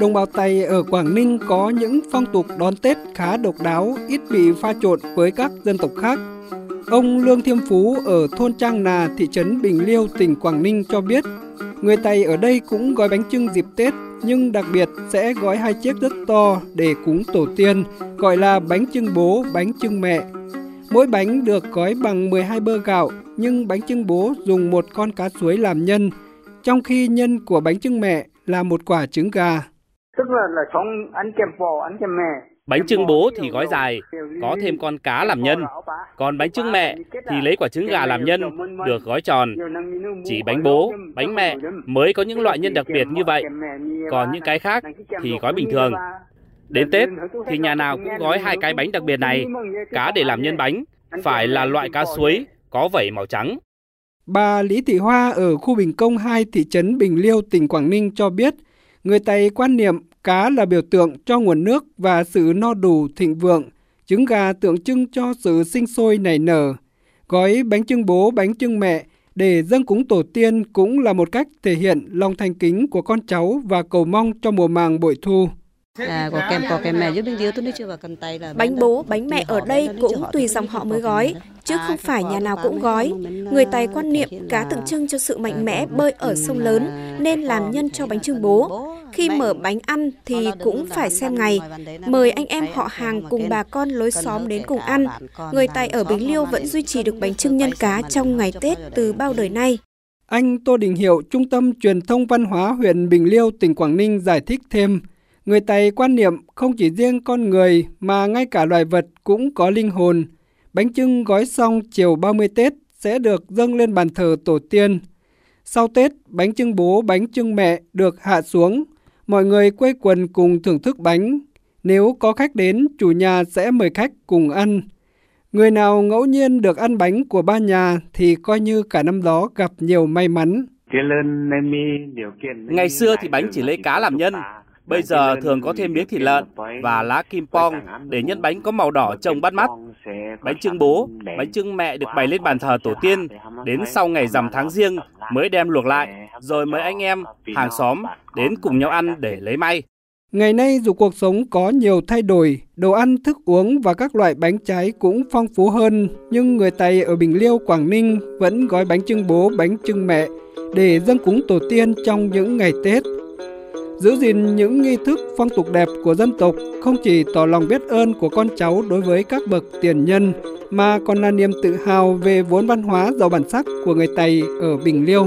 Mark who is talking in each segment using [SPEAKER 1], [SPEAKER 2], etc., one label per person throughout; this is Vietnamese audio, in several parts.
[SPEAKER 1] Đồng bào Tây ở Quảng Ninh có những phong tục đón Tết khá độc đáo, ít bị pha trộn với các dân tộc khác. Ông Lương Thiêm Phú ở thôn Trang Nà, thị trấn Bình Liêu, tỉnh Quảng Ninh cho biết, người Tây ở đây cũng gói bánh trưng dịp Tết, nhưng đặc biệt sẽ gói hai chiếc rất to để cúng tổ tiên, gọi là bánh trưng bố, bánh trưng mẹ. Mỗi bánh được gói bằng 12 bơ gạo, nhưng bánh trưng bố dùng một con cá suối làm nhân, trong khi nhân của bánh trưng mẹ là một quả trứng gà.
[SPEAKER 2] Tức là, là sống ăn kem bò, ăn kem mẹ.
[SPEAKER 3] Bánh trưng bố thì gói dài, có thêm con cá làm nhân. Còn bánh trưng mẹ thì lấy quả trứng gà làm nhân, được gói tròn. Chỉ bánh bố, bánh mẹ mới có những loại nhân đặc biệt như vậy. Còn những cái khác thì gói bình thường. Đến Tết thì nhà nào cũng gói hai cái bánh đặc biệt này, cá để làm nhân bánh, phải là loại cá suối, có vảy màu trắng.
[SPEAKER 1] Bà Lý Thị Hoa ở khu Bình Công 2 thị trấn Bình Liêu, tỉnh Quảng Ninh cho biết, người Tây quan niệm cá là biểu tượng cho nguồn nước và sự no đủ thịnh vượng, trứng gà tượng trưng cho sự sinh sôi nảy nở. Gói bánh trưng bố, bánh trưng mẹ để dâng cúng tổ tiên cũng là một cách thể hiện lòng thành kính của con cháu và cầu mong cho mùa màng bội thu.
[SPEAKER 4] À, có kem có kem mẹ giúp đỡ tôi chưa vào cần tay là
[SPEAKER 5] bánh bố bánh mẹ ở đây cũng tùy dòng họ mới gói chứ không phải nhà nào cũng gói. người tài quan niệm cá tượng trưng cho sự mạnh mẽ bơi ở sông lớn nên làm nhân cho bánh trưng bố. khi mở bánh ăn thì cũng phải xem ngày. Mời anh em họ hàng cùng bà con lối xóm đến cùng ăn. người tài ở bình liêu vẫn duy trì được bánh trưng nhân cá trong ngày tết từ bao đời nay.
[SPEAKER 1] anh Tô Đình Hiệu, Trung tâm Truyền thông Văn hóa huyện Bình Liêu, tỉnh Quảng Ninh giải thích thêm, Người Tây quan niệm không chỉ riêng con người mà ngay cả loài vật cũng có linh hồn. Bánh trưng gói xong chiều 30 Tết sẽ được dâng lên bàn thờ tổ tiên. Sau Tết, bánh trưng bố, bánh trưng mẹ được hạ xuống. Mọi người quây quần cùng thưởng thức bánh. Nếu có khách đến, chủ nhà sẽ mời khách cùng ăn. Người nào ngẫu nhiên được ăn bánh của ba nhà thì coi như cả năm đó gặp nhiều may mắn.
[SPEAKER 3] Ngày xưa thì bánh chỉ lấy cá làm nhân, Bây giờ thường có thêm miếng thịt lợn và lá kim pong để nhân bánh có màu đỏ trông bắt mắt. Bánh trưng bố, bánh trưng mẹ được bày lên bàn thờ tổ tiên, đến sau ngày rằm tháng riêng mới đem luộc lại, rồi mời anh em, hàng xóm đến cùng nhau ăn để lấy may.
[SPEAKER 1] Ngày nay dù cuộc sống có nhiều thay đổi, đồ ăn, thức uống và các loại bánh trái cũng phong phú hơn, nhưng người Tây ở Bình Liêu, Quảng Ninh vẫn gói bánh trưng bố, bánh trưng mẹ để dâng cúng tổ tiên trong những ngày Tết giữ gìn những nghi thức phong tục đẹp của dân tộc, không chỉ tỏ lòng biết ơn của con cháu đối với các bậc tiền nhân, mà còn là niềm tự hào về vốn văn hóa giàu bản sắc của người Tây ở Bình Liêu.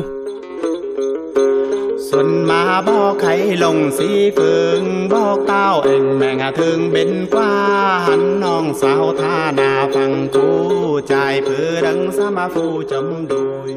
[SPEAKER 6] Xuân mà bó khay lồng xí phương bó tao anh mẹ ngà thương bên qua hắn non sao tha đà phẳng cu trai phư đấng sa ma phu chấm đùi